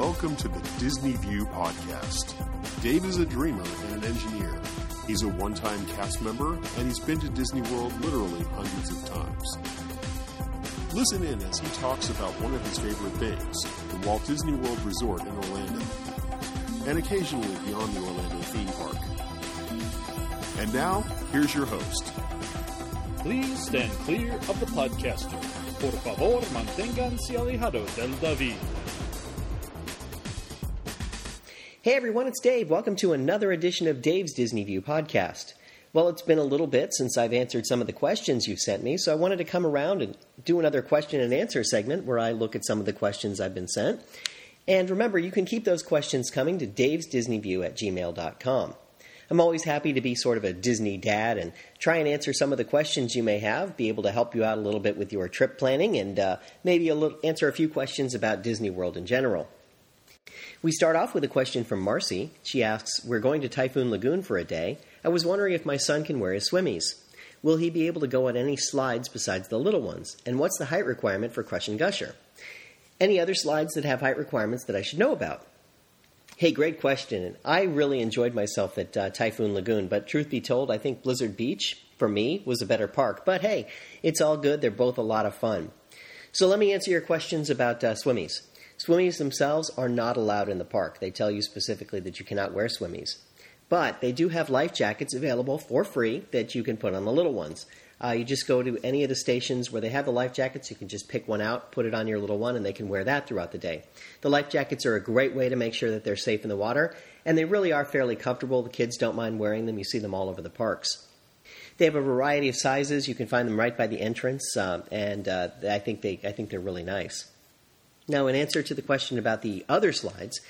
Welcome to the Disney View Podcast. Dave is a dreamer and an engineer. He's a one time cast member, and he's been to Disney World literally hundreds of times. Listen in as he talks about one of his favorite things the Walt Disney World Resort in Orlando, and occasionally beyond the Orlando theme park. And now, here's your host. Please stand clear of the podcaster. Por favor, manténganse alejados del David. Hey everyone, it's Dave. Welcome to another edition of Dave's Disney View podcast. Well, it's been a little bit since I've answered some of the questions you've sent me, so I wanted to come around and do another question and answer segment where I look at some of the questions I've been sent. And remember, you can keep those questions coming to davesdisneyview at gmail.com. I'm always happy to be sort of a Disney dad and try and answer some of the questions you may have, be able to help you out a little bit with your trip planning, and uh, maybe a little, answer a few questions about Disney World in general. We start off with a question from Marcy. She asks, We're going to Typhoon Lagoon for a day. I was wondering if my son can wear his swimmies. Will he be able to go on any slides besides the little ones? And what's the height requirement for Crush and Gusher? Any other slides that have height requirements that I should know about? Hey, great question. And I really enjoyed myself at uh, Typhoon Lagoon, but truth be told, I think Blizzard Beach, for me, was a better park. But hey, it's all good. They're both a lot of fun. So let me answer your questions about uh, swimmies. Swimmies themselves are not allowed in the park. They tell you specifically that you cannot wear swimmies. But they do have life jackets available for free that you can put on the little ones. Uh, you just go to any of the stations where they have the life jackets. You can just pick one out, put it on your little one, and they can wear that throughout the day. The life jackets are a great way to make sure that they're safe in the water, and they really are fairly comfortable. The kids don't mind wearing them. You see them all over the parks. They have a variety of sizes. You can find them right by the entrance, uh, and uh, I think they I think they're really nice. Now, in answer to the question about the other slides,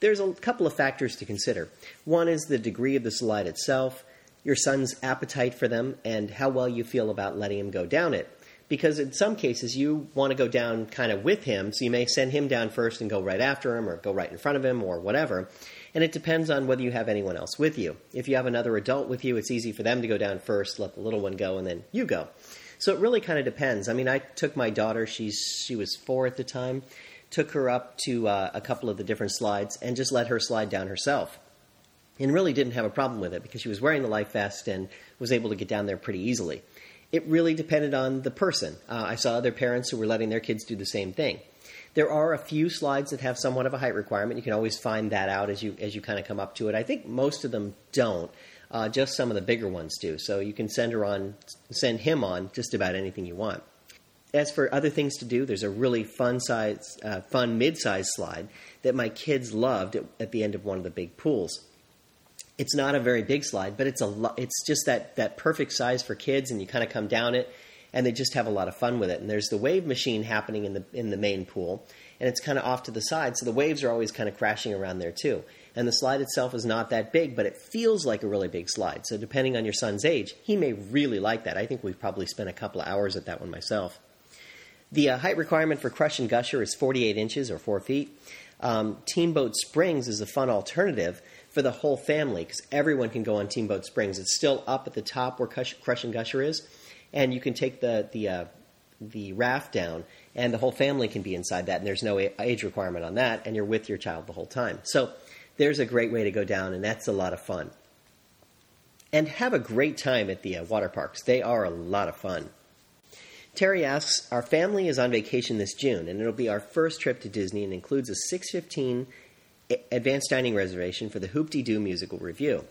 there's a couple of factors to consider. One is the degree of the slide itself, your son's appetite for them, and how well you feel about letting him go down it. Because in some cases, you want to go down kind of with him, so you may send him down first and go right after him, or go right in front of him, or whatever. And it depends on whether you have anyone else with you. If you have another adult with you, it's easy for them to go down first, let the little one go, and then you go. So it really kind of depends. I mean, I took my daughter; she's she was four at the time. Took her up to uh, a couple of the different slides and just let her slide down herself, and really didn't have a problem with it because she was wearing the life vest and was able to get down there pretty easily. It really depended on the person. Uh, I saw other parents who were letting their kids do the same thing. There are a few slides that have somewhat of a height requirement. You can always find that out as you as you kind of come up to it. I think most of them don't. Uh, just some of the bigger ones do. So you can send her on, send him on just about anything you want. As for other things to do, there's a really fun size, uh, fun mid-size slide that my kids loved at, at, the end of one of the big pools. It's not a very big slide, but it's a lo- it's just that that perfect size for kids, and you kind of come down it, and they just have a lot of fun with it. And there's the wave machine happening in the in the main pool, and it's kind of off to the side, so the waves are always kind of crashing around there too and the slide itself is not that big, but it feels like a really big slide. So, depending on your son's age, he may really like that. I think we've probably spent a couple of hours at that one myself. The uh, height requirement for Crush and Gusher is 48 inches or 4 feet. Um, Teamboat Springs is a fun alternative for the whole family because everyone can go on Teamboat Springs. It's still up at the top where Crush, Crush and Gusher is, and you can take the the uh, the raft down, and the whole family can be inside that. And there's no age requirement on that, and you're with your child the whole time. So there's a great way to go down, and that's a lot of fun. And have a great time at the uh, water parks. They are a lot of fun. Terry asks, Our family is on vacation this June, and it'll be our first trip to Disney and includes a 615 advanced dining reservation for the Hoop-Dee-Doo musical review.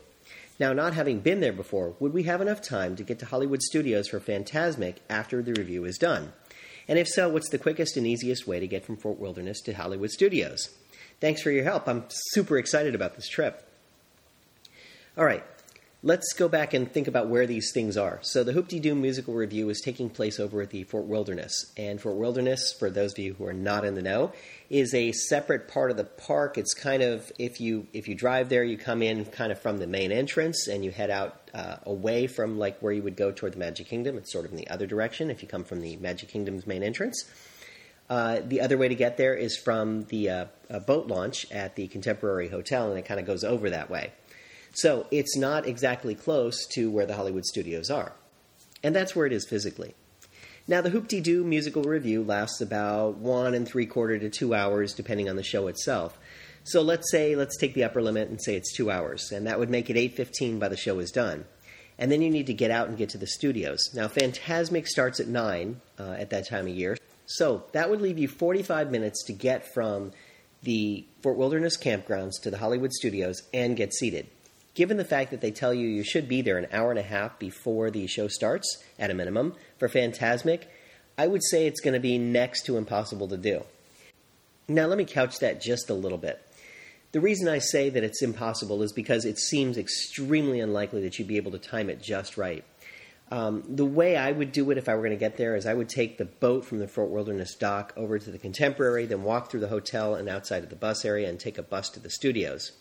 Now, not having been there before, would we have enough time to get to Hollywood Studios for Fantasmic after the review is done? And if so, what's the quickest and easiest way to get from Fort Wilderness to Hollywood Studios? Thanks for your help. I'm super excited about this trip. All right, let's go back and think about where these things are. So, the Hoop-Dee-Doo musical review is taking place over at the Fort Wilderness. And Fort Wilderness, for those of you who are not in the know, is a separate part of the park. It's kind of if you if you drive there, you come in kind of from the main entrance and you head out uh, away from like where you would go toward the Magic Kingdom. It's sort of in the other direction if you come from the Magic Kingdom's main entrance. Uh, the other way to get there is from the uh, boat launch at the Contemporary Hotel, and it kind of goes over that way. So it's not exactly close to where the Hollywood studios are. And that's where it is physically. Now, the Hoop-Dee Doo musical review lasts about one and three quarter to two hours, depending on the show itself. So let's say, let's take the upper limit and say it's two hours, and that would make it 8.15 by the show is done. And then you need to get out and get to the studios. Now, Fantasmic starts at 9 uh, at that time of year. So that would leave you 45 minutes to get from the Fort Wilderness campgrounds to the Hollywood studios and get seated. Given the fact that they tell you you should be there an hour and a half before the show starts, at a minimum, for Fantasmic, I would say it's going to be next to impossible to do. Now, let me couch that just a little bit. The reason I say that it's impossible is because it seems extremely unlikely that you'd be able to time it just right. Um, the way I would do it if I were going to get there is I would take the boat from the Fort Wilderness dock over to the Contemporary, then walk through the hotel and outside of the bus area and take a bus to the studios.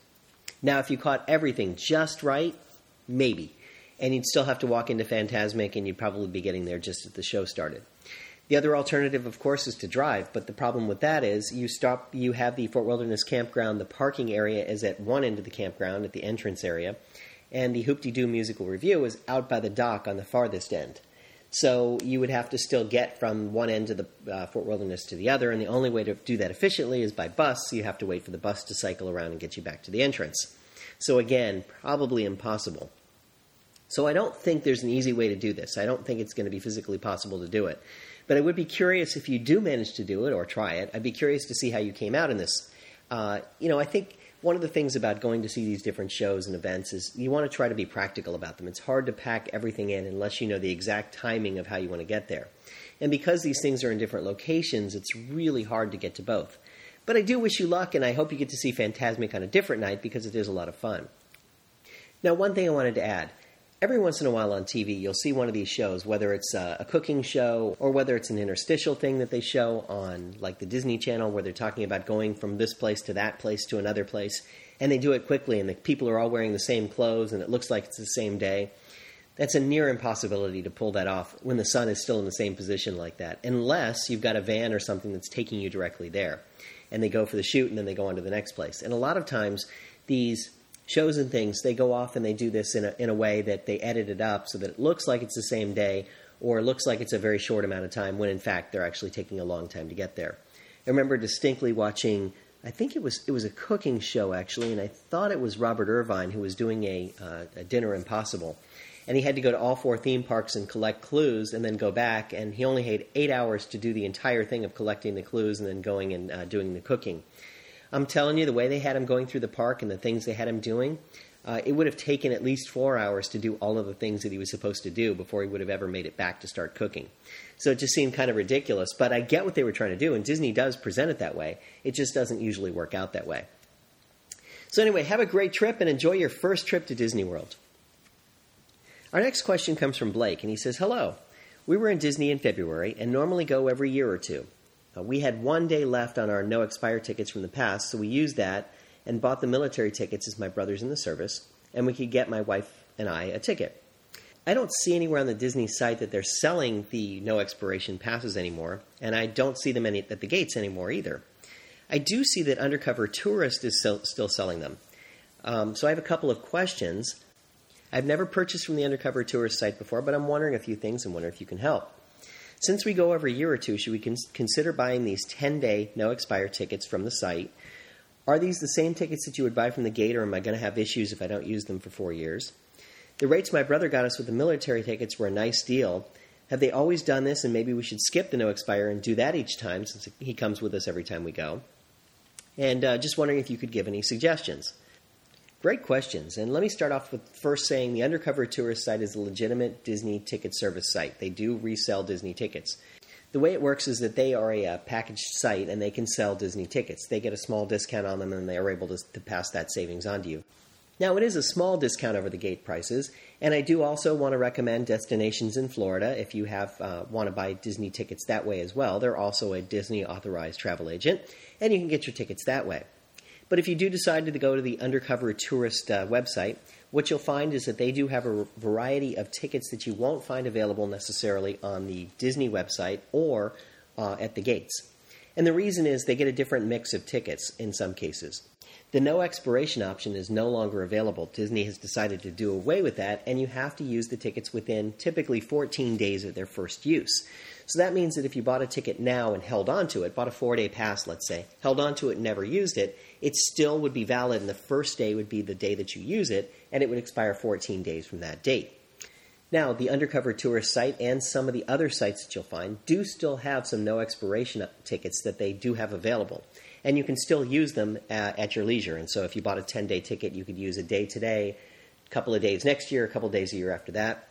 Now, if you caught everything just right, maybe. And you'd still have to walk into Fantasmic and you'd probably be getting there just as the show started. The other alternative, of course, is to drive, but the problem with that is you stop. You have the Fort Wilderness campground. The parking area is at one end of the campground, at the entrance area, and the Hoop-Dee-Doo musical review is out by the dock on the farthest end. So you would have to still get from one end of the uh, Fort Wilderness to the other, and the only way to do that efficiently is by bus. So you have to wait for the bus to cycle around and get you back to the entrance. So again, probably impossible. So I don't think there's an easy way to do this. I don't think it's going to be physically possible to do it. But I would be curious if you do manage to do it or try it. I'd be curious to see how you came out in this. Uh, you know, I think one of the things about going to see these different shows and events is you want to try to be practical about them. It's hard to pack everything in unless you know the exact timing of how you want to get there. And because these things are in different locations, it's really hard to get to both. But I do wish you luck, and I hope you get to see Fantasmic on a different night because it is a lot of fun. Now, one thing I wanted to add every once in a while on TV, you'll see one of these shows, whether it's a, a, cooking show or whether it's an interstitial thing that they show on, like the Disney Channel, where they're talking about going from this place to that place to another place, and they do it quickly, and the people are all wearing the same clothes, and it looks like it's the same day. That's a near impossibility to pull that off when the sun is still in the same position like that, unless you've got a van or something that's taking you directly there. And they go for the shoot, and then they go on to the next place. And a lot of times, these shows and things, they go off and they do this in a, in a way that they edit it up so that it looks like it's the same day or it looks like it's a very short amount of time when in fact they're actually taking a long time to get there. I remember distinctly watching, I think it was it was a cooking show actually, and I thought it was Robert Irvine who was doing a, uh, a dinner impossible. And he had to go to all four theme parks and collect clues and then go back. And he only had eight hours to do the entire thing of collecting the clues and then going and uh, doing the cooking. I'm telling you, the way they had him going through the park and the things they had him doing, uh, it would have taken at least four hours to do all of the things that he was supposed to do before he would have ever made it back to start cooking. So it just seemed kind of ridiculous. But I get what they were trying to do, and Disney does present it that way. It just doesn't usually work out that way. So, anyway, have a great trip and enjoy your first trip to Disney World. Our next question comes from Blake, and he says Hello. We were in Disney in February and normally go every year or two. Uh, we had one day left on our no expire tickets from the past, so we used that and bought the military tickets as my brother's in the service, and we could get my wife and I a ticket. I don't see anywhere on the Disney site that they're selling the no expiration passes anymore, and I don't see them any, at the gates anymore either. I do see that Undercover Tourist is still, still selling them. Um, so I have a couple of questions. I've never purchased from the Undercover Tourist site before, but I'm wondering a few things and wonder if you can help. Since we go every year or two, should we consider buying these 10 day no expire tickets from the site? Are these the same tickets that you would buy from the gate, or am I going to have issues if I don't use them for four years? The rates my brother got us with the military tickets were a nice deal. Have they always done this, and maybe we should skip the no expire and do that each time since he comes with us every time we go? And uh, just wondering if you could give any suggestions. Great questions. And let me start off with first saying the Undercover Tourist site is a legitimate Disney ticket service site. They do resell Disney tickets. The way it works is that they are a, a packaged site and they can sell Disney tickets. They get a small discount on them and they are able to, to pass that savings on to you. Now, it is a small discount over the gate prices, and I do also want to recommend destinations in Florida if you have uh, want to buy Disney tickets that way as well. They're also a Disney authorized travel agent, and you can get your tickets that way. But if you do decide to go to the Undercover Tourist uh, website, what you'll find is that they do have a variety of tickets that you won't find available necessarily on the Disney website or uh, at the gates. And the reason is they get a different mix of tickets in some cases. The no expiration option is no longer available. Disney has decided to do away with that, and you have to use the tickets within typically 14 days of their first use. So that means that if you bought a ticket now and held on to it, bought a four day pass, let's say, held on to it and never used it, it still would be valid, and the first day would be the day that you use it, and it would expire 14 days from that date. Now, the Undercover Tourist site and some of the other sites that you'll find do still have some no expiration tickets that they do have available. And you can still use them uh, at your leisure. And so if you bought a 10 day ticket, you could use a day today, a couple of days next year, a couple of days a year after that.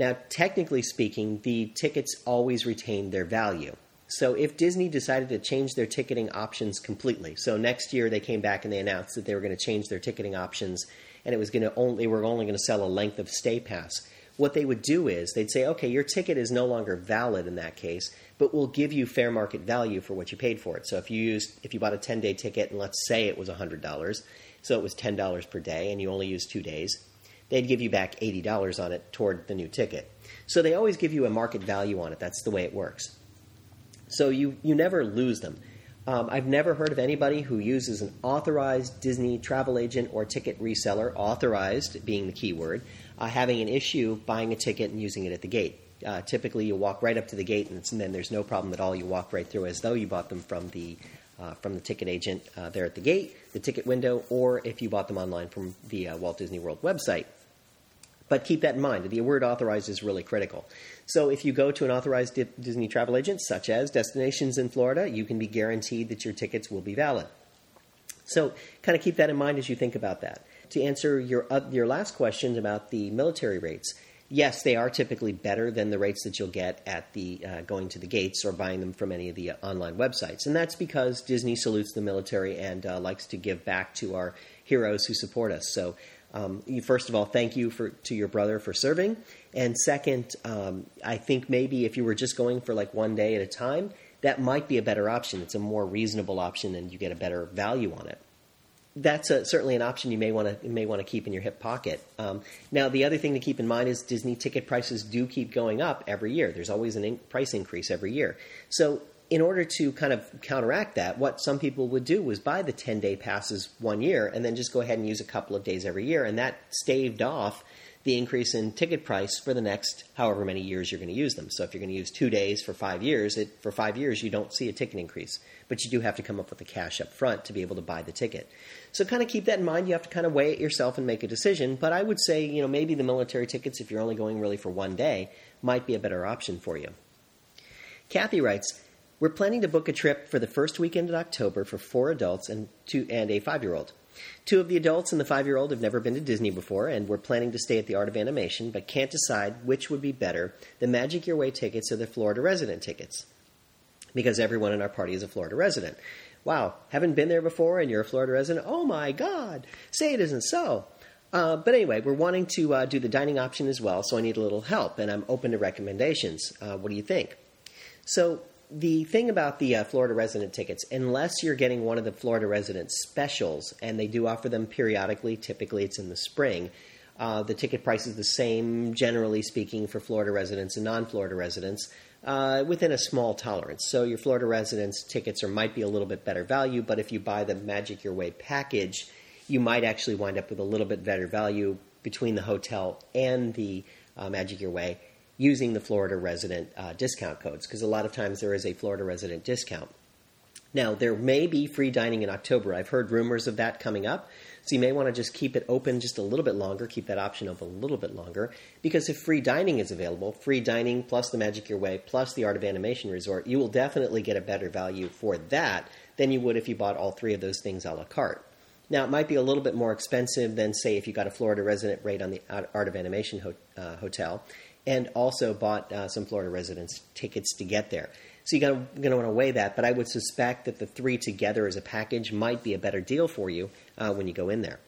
Now, technically speaking, the tickets always retain their value. So if Disney decided to change their ticketing options completely, so next year they came back and they announced that they were going to change their ticketing options and it was going to only they were only going to sell a length of stay pass. What they would do is they'd say, okay, your ticket is no longer valid in that case, but we'll give you fair market value for what you paid for it. So if you used if you bought a 10 day ticket and let's say it was $100, so it was $10 per day and you only used two days, they'd give you back $80 on it toward the new ticket. So they always give you a market value on it. That's the way it works. So you, you never lose them. Um, I've never heard of anybody who uses an authorized Disney travel agent or ticket reseller, authorized being the key word, uh, having an issue buying a ticket and using it at the gate. Uh, typically, you walk right up to the gate, and, and, then there's no problem at all. You walk right through as though you bought them from the uh, from the ticket agent uh, there at the gate, the ticket window, or if you bought them online from the uh, Walt Disney World website. But keep that in mind. The word authorized is really critical. So if you go to an authorized Disney travel agent, such as Destinations in Florida, you can be guaranteed that your tickets will be valid. So kind of keep that in mind as you think about that. To answer your, uh, your last question about the military rates, yes, they are typically better than the rates that you'll get at the uh, going to the gates or buying them from any of the uh, online websites, and that's because Disney salutes the military and uh, likes to give back to our heroes who support us. So um, first of all, thank you for, to your brother for serving. And second, um, I think maybe if you were just going for like one day at a time, that might be a better option. It's a more reasonable option, and you get a better value on it. That's a, certainly an option you may want to may want to keep in your hip pocket. Um, now, the other thing to keep in mind is Disney ticket prices do keep going up every year. There's always an in- price increase every year. So in order to kind of counteract that, what some people would do was buy the 10 day passes one year and then just go ahead and use a couple of days every year. And that staved off the increase in ticket price for the next however many years you're going to use them. So if you're going to use two days for five years, it, for five years you don't see a ticket increase, but you do have to come up with the cash up front to be able to buy the ticket. So kind of keep that in mind. You have to kind of weigh it yourself and make a decision. But I would say, you know, maybe the military tickets, if you're only going really for one day, might be a better option for you. Kathy writes, we're planning to book a trip for the first weekend in October for four adults and two and a five year old. Two of the adults and the five year old have never been to Disney before, and we're planning to stay at the Art of Animation, but can't decide which would be better the Magic Your Way tickets or the Florida resident tickets. Because everyone in our party is a Florida resident. Wow, haven't been there before and you're a Florida resident? Oh my God! Say it isn't so. Uh, but anyway, we're wanting to uh, do the dining option as well, so I need a little help, and I'm open to recommendations. Uh, what do you think? So, the thing about the uh, Florida resident tickets, unless you're getting one of the Florida resident specials, and they do offer them periodically, typically it's in the spring, uh, the ticket price is the same, generally speaking, for Florida residents and non Florida residents. Uh, within a small tolerance. So your Florida residence tickets are might be a little bit better value, but if you buy the Magic Your Way package, you might actually wind up with a little bit better value between the hotel and the uh, Magic Your Way using the Florida resident uh, discount codes because a lot of times there is a Florida resident discount. Now, there may be free dining in October. I've heard rumors of that coming up. So you may want to just keep it open just a little bit longer, keep that option open a little bit longer, because if free dining is available, free dining plus the Magic Your Way plus the Art of Animation Resort, you will definitely get a better value for that than you would if you bought all three of those things a la carte. Now, it might be a little bit more expensive than, say, if you got a Florida resident rate on the Art of Animation ho- uh, hotel and also bought uh, some Florida residents tickets to get there. So you're going to want to weigh that, but I would suspect that the three together as a package might be a better deal for you uh, when you go in there.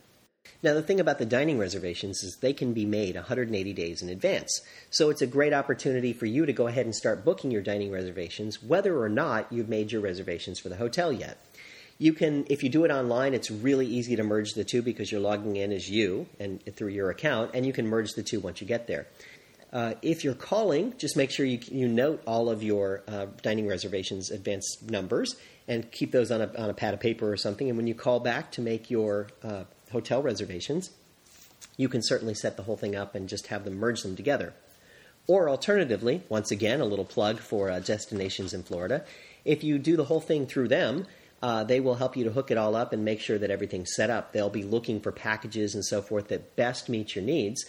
Now, the thing about the dining reservations is they can be made 180 days in advance. So it's a great opportunity for you to go ahead and start booking your dining reservations, whether or not you've made your reservations for the hotel yet. You can, if you do it online, it's really easy to merge the two because you're logging in as you and through your account, and you can merge the two once you get there. Uh, if you're calling, just make sure you, you note all of your uh, dining reservations advance numbers and keep those on a, on a pad of paper or something. And when you call back to make your uh, hotel reservations, you can certainly set the whole thing up and just have them merge them together. Or alternatively, once again, a little plug for uh, destinations in Florida. If you do the whole thing through them, uh, they will help you to hook it all up and make sure that everything's set up. They'll be looking for packages and so forth that best meet your needs.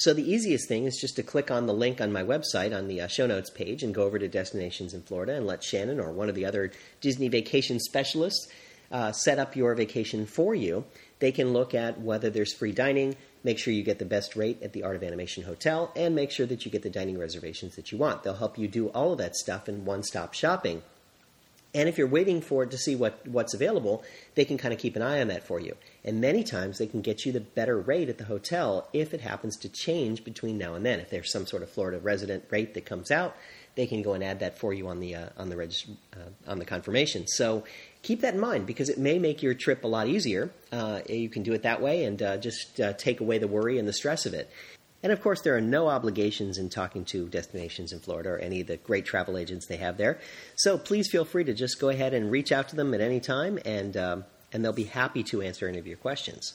So the easiest thing is just to click on the link on my website on the uh, show notes page and go over to Destinations in Florida and let Shannon or one of the other Disney vacation specialists uh, set up your vacation for you. They can look at whether there's free dining, make sure you get the best rate at the Art of Animation Hotel, and make sure that you get the dining reservations that you want. They'll help you do all of that stuff in one stop shopping. And if you're waiting for it to see what, what's available, they can kind of keep an eye on that for you. And many times they can get you the better rate at the hotel if it happens to change between now and then. If there's some sort of Florida resident rate that comes out, they can go and add that for you on the uh, on the regist- uh, on the confirmation. So keep that in mind because it may make your trip a lot easier. Uh, you can do it that way and uh, just uh, take away the worry and the stress of it. And of course, there are no obligations in talking to destinations in Florida or any of the great travel agents they have there. So please feel free to just go ahead and reach out to them at any time, and, um, and they'll be happy to answer any of your questions.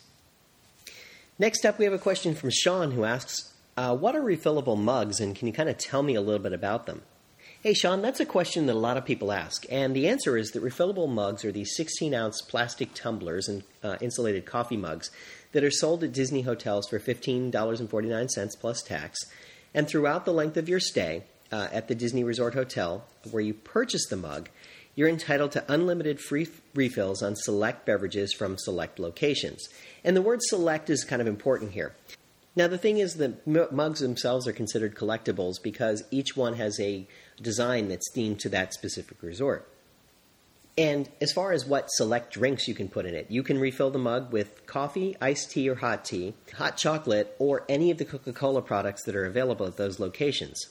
Next up, we have a question from Sean who asks uh, What are refillable mugs, and can you kind of tell me a little bit about them? Hey, Sean, that's a question that a lot of people ask. And the answer is that refillable mugs are these 16 ounce plastic tumblers and uh, insulated coffee mugs that are sold at Disney hotels for $15.49 plus tax. And throughout the length of your stay uh, at the Disney Resort Hotel, where you purchase the mug, you're entitled to unlimited free refills on select beverages from select locations. And the word select is kind of important here. Now, the thing is that mugs themselves are considered collectibles because each one has a design that's themed to that specific resort. And as far as what select drinks you can put in it, you can refill the mug with coffee, iced tea or hot tea, hot chocolate, or any of the Coca Cola products that are available at those locations.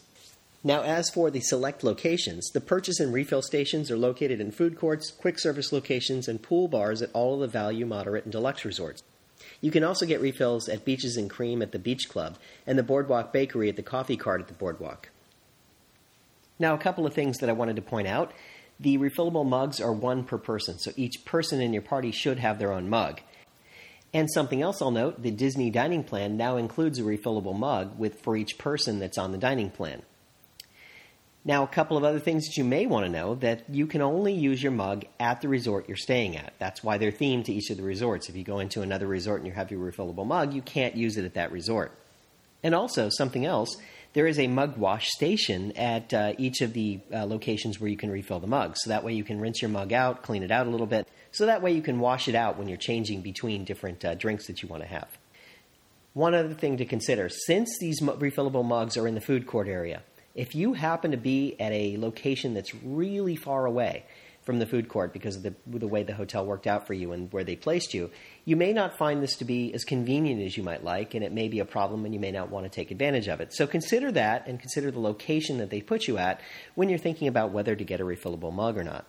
Now, as for the select locations, the purchase and refill stations are located in food courts, quick service locations, and pool bars at all of the value, moderate, and deluxe resorts. You can also get refills at Beaches and Cream at the Beach Club and the Boardwalk Bakery at the Coffee Cart at the Boardwalk. Now, a couple of things that I wanted to point out. The refillable mugs are one per person, so each person in your party should have their own mug. And something else I'll note the Disney dining plan now includes a refillable mug with, for each person that's on the dining plan. Now, a couple of other things that you may want to know that you can only use your mug at the resort you're staying at. That's why they're themed to each of the resorts. If you go into another resort and you have your refillable mug, you can't use it at that resort. And also, something else there is a mug wash station at uh, each of the uh, locations where you can refill the mug. So that way you can rinse your mug out, clean it out a little bit. So that way you can wash it out when you're changing between different uh, drinks that you want to have. One other thing to consider since these refillable mugs are in the food court area, if you happen to be at a location that's really far away, from the food court because of the, the way the hotel worked out for you and where they placed you, you may not find this to be as convenient as you might like, and it may be a problem, and you may not want to take advantage of it. So consider that and consider the location that they put you at when you're thinking about whether to get a refillable mug or not.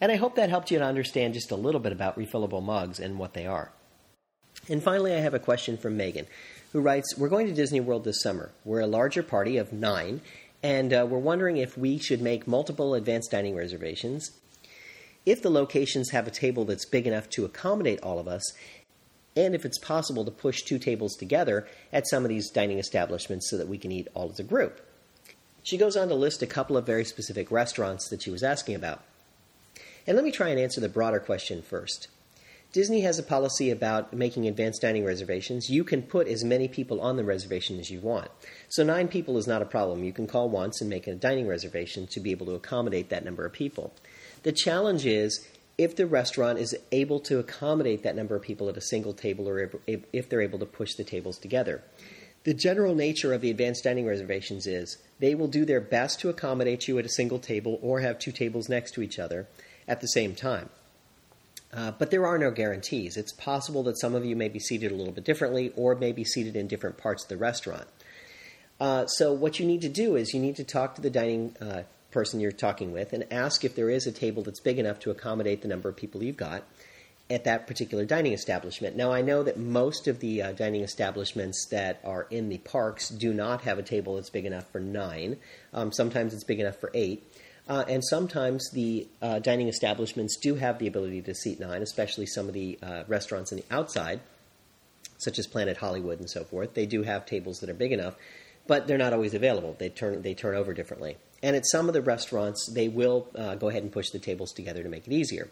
And I hope that helped you to understand just a little bit about refillable mugs and what they are. And finally, I have a question from Megan, who writes We're going to Disney World this summer. We're a larger party of nine, and uh, we're wondering if we should make multiple advanced dining reservations. If the locations have a table that's big enough to accommodate all of us, and if it's possible to push two tables together at some of these dining establishments so that we can eat all as a group. She goes on to list a couple of very specific restaurants that she was asking about. And let me try and answer the broader question first. Disney has a policy about making advanced dining reservations. You can put as many people on the reservation as you want. So, nine people is not a problem. You can call once and make a dining reservation to be able to accommodate that number of people. The challenge is if the restaurant is able to accommodate that number of people at a single table or if they're able to push the tables together. The general nature of the advanced dining reservations is they will do their best to accommodate you at a single table or have two tables next to each other at the same time. Uh, but there are no guarantees. It's possible that some of you may be seated a little bit differently or may be seated in different parts of the restaurant. Uh, so, what you need to do is you need to talk to the dining uh, person you're talking with and ask if there is a table that's big enough to accommodate the number of people you've got at that particular dining establishment. Now, I know that most of the uh, dining establishments that are in the parks do not have a table that's big enough for nine. Um, sometimes it's big enough for eight. Uh, and sometimes the uh, dining establishments do have the ability to seat nine, especially some of the uh, restaurants on the outside, such as Planet Hollywood and so forth. They do have tables that are big enough but they're not always available. They turn they turn over differently. And at some of the restaurants, they will uh, go ahead and push the tables together to make it easier.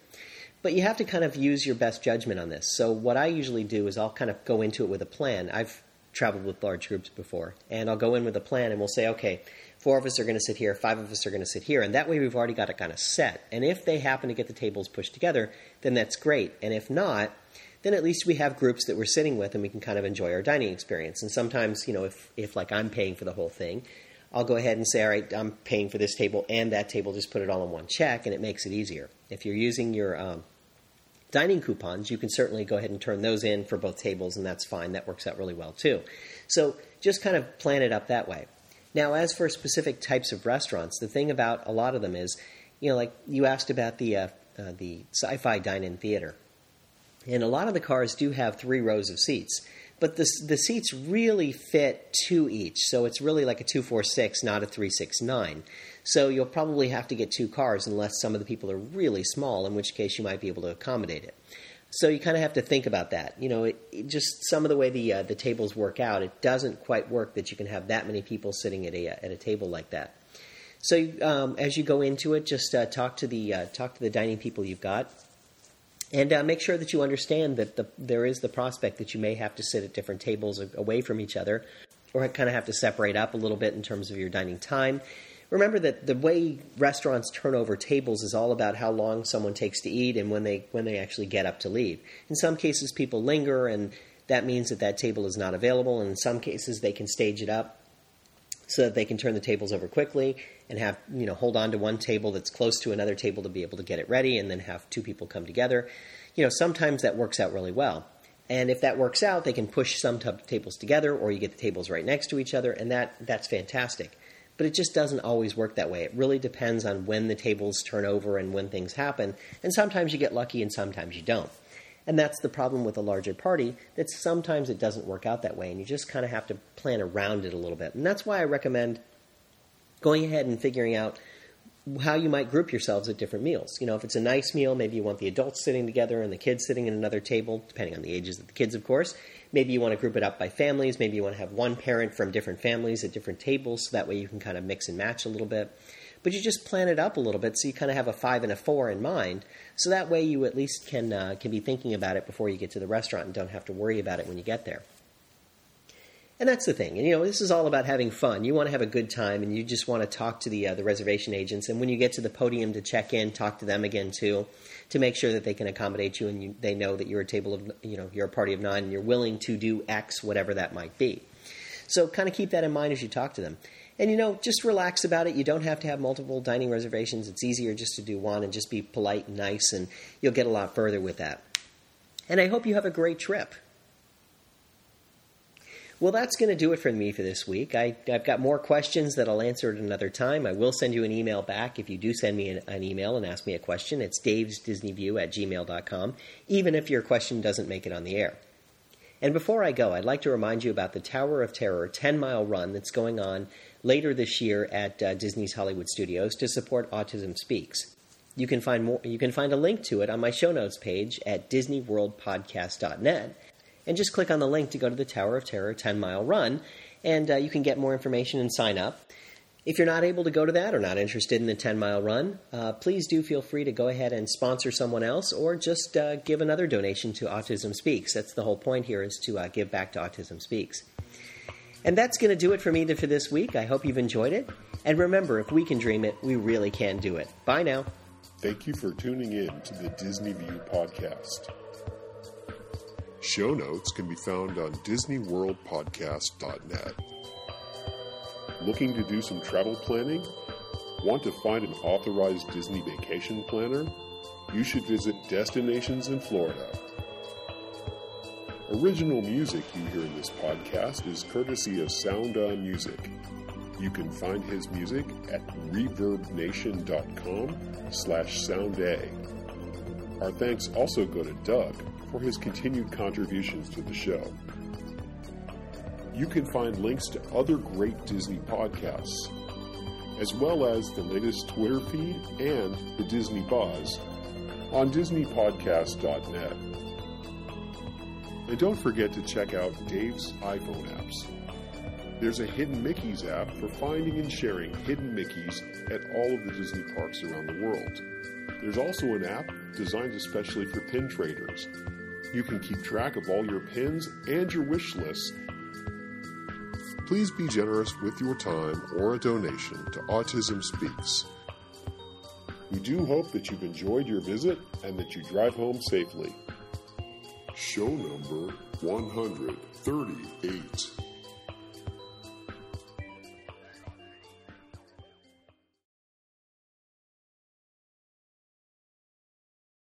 But you have to kind of use your best judgment on this. So what I usually do is I'll kind of go into it with a plan. I've traveled with large groups before, and I'll go in with a plan, and we'll say, okay, four of us are going to sit here, five of us are going to sit here, and that way we've already got it kind of set. And if they happen to get the tables pushed together, then that's great. And if not, then at least we have groups that we're sitting with and we can kind of enjoy our dining experience. And sometimes, you know, if, if like I'm paying for the whole thing, I'll go ahead and say, all right, I'm paying for this table and that table, just put it all in one check, and it makes it easier. If you're using your um, dining coupons, you can certainly go ahead and turn those in for both tables, and that's fine. That works out really well too. So just kind of plan it up that way. Now, as for specific types of restaurants, the thing about a lot of them is, you know, like you asked about the uh, uh, the sci-fi dine-in theater, and a lot of the cars do have three rows of seats, but the the seats really fit two each, so it's really like a two four six, not a three six nine. So you'll probably have to get two cars unless some of the people are really small, in which case you might be able to accommodate it. So you kind of have to think about that. You know, it, it just some of the way the uh, the tables work out, it doesn't quite work that you can have that many people sitting at a at a table like that. So um, as you go into it, just uh, talk to the uh, talk to the dining people you've got, and uh, make sure that you understand that the, there is the prospect that you may have to sit at different tables away from each other, or kind of have to separate up a little bit in terms of your dining time remember that the way restaurants turn over tables is all about how long someone takes to eat and when they when they actually get up to leave. In some cases, people linger, and that means that that table is not available. And in some cases, they can stage it up so that they can turn the tables over quickly and have you know hold on to one table that's close to another table to be able to get it ready, and then have two people come together. You know, sometimes that works out really well. And if that works out, they can push some t- tables together, or you get the tables right next to each other, and that that's fantastic but it just doesn't always work that way. It really depends on when the tables turn over and when things happen. And sometimes you get lucky and sometimes you don't. And that's the problem with a larger party, that sometimes it doesn't work out that way, and you just kind of have to plan around it a little bit. And that's why I recommend going ahead and figuring out how you might group yourselves at different meals. You know, if it's a nice meal, maybe you want the adults sitting together and the kids sitting at another table, depending on the ages of the kids, of course. Maybe you want to group it up by families. Maybe you want to have one parent from different families at different tables, so that way you can kind of mix and match a little bit. But you just plan it up a little bit, so you kind of have a five and a four in mind. So that way you at least can uh, can be thinking about it before you get to the restaurant and don't have to worry about it when you get there. And that's the thing. And you know, this is all about having fun. You want to have a good time, and you just want to talk to the uh, the reservation agents. And when you get to the podium to check in, talk to them again too to make sure that they can accommodate you and you, they know that you're a table of you know you're a party of nine and you're willing to do X whatever that might be. So kind of keep that in mind as you talk to them. And you know, just relax about it. You don't have to have multiple dining reservations. It's easier just to do one and just be polite and nice, and you'll get a lot further with that. And I hope you have a great trip. Well, that's going to do it for me for this week. I, have got more questions that I'll answer at another time. I will send you an email back if you do send me an, an email and ask me a question. It's davesdisneyview at gmail.com, even if your question doesn't make it on the air. And before I go, I'd like to remind you about the Tower of Terror 10 mile run that's going on later this year at uh, Disney's Hollywood Studios to support Autism Speaks. You can find more you can find a link to it on my show notes page at disneyworldpodcast.net and just click on the link to go to the Tower of Terror 10 mile run, and uh, you can get more information and sign up. If you're not able to go to that or not interested in the 10 mile run, uh, please do feel free to go ahead and sponsor someone else or just uh, give another donation to Autism Speaks. That's the whole point here is to uh, give back to Autism Speaks. And that's going to do it for me for this week. I hope you've enjoyed it. And remember, if we can dream it, we really can do it. Bye now. Thank you for tuning in to the Disney View podcast. Show notes can be found on DisneyWorldPodcast.net. Looking to do some travel planning? Want to find an authorized Disney vacation planner? You should visit Destinations in Florida. Original music you hear in this podcast is courtesy of Sound On Music. You can find his music at reverbnation.com slash sounda. Our thanks also go to Doug for his continued contributions to the show. You can find links to other great Disney podcasts, as well as the latest Twitter feed and the Disney Buzz on DisneyPodcast.net. And don't forget to check out Dave's iPhone apps. There's a Hidden Mickeys app for finding and sharing hidden Mickeys at all of the Disney parks around the world. There's also an app designed especially for pin traders. You can keep track of all your pins and your wish lists. Please be generous with your time or a donation to Autism Speaks. We do hope that you've enjoyed your visit and that you drive home safely. Show number 138.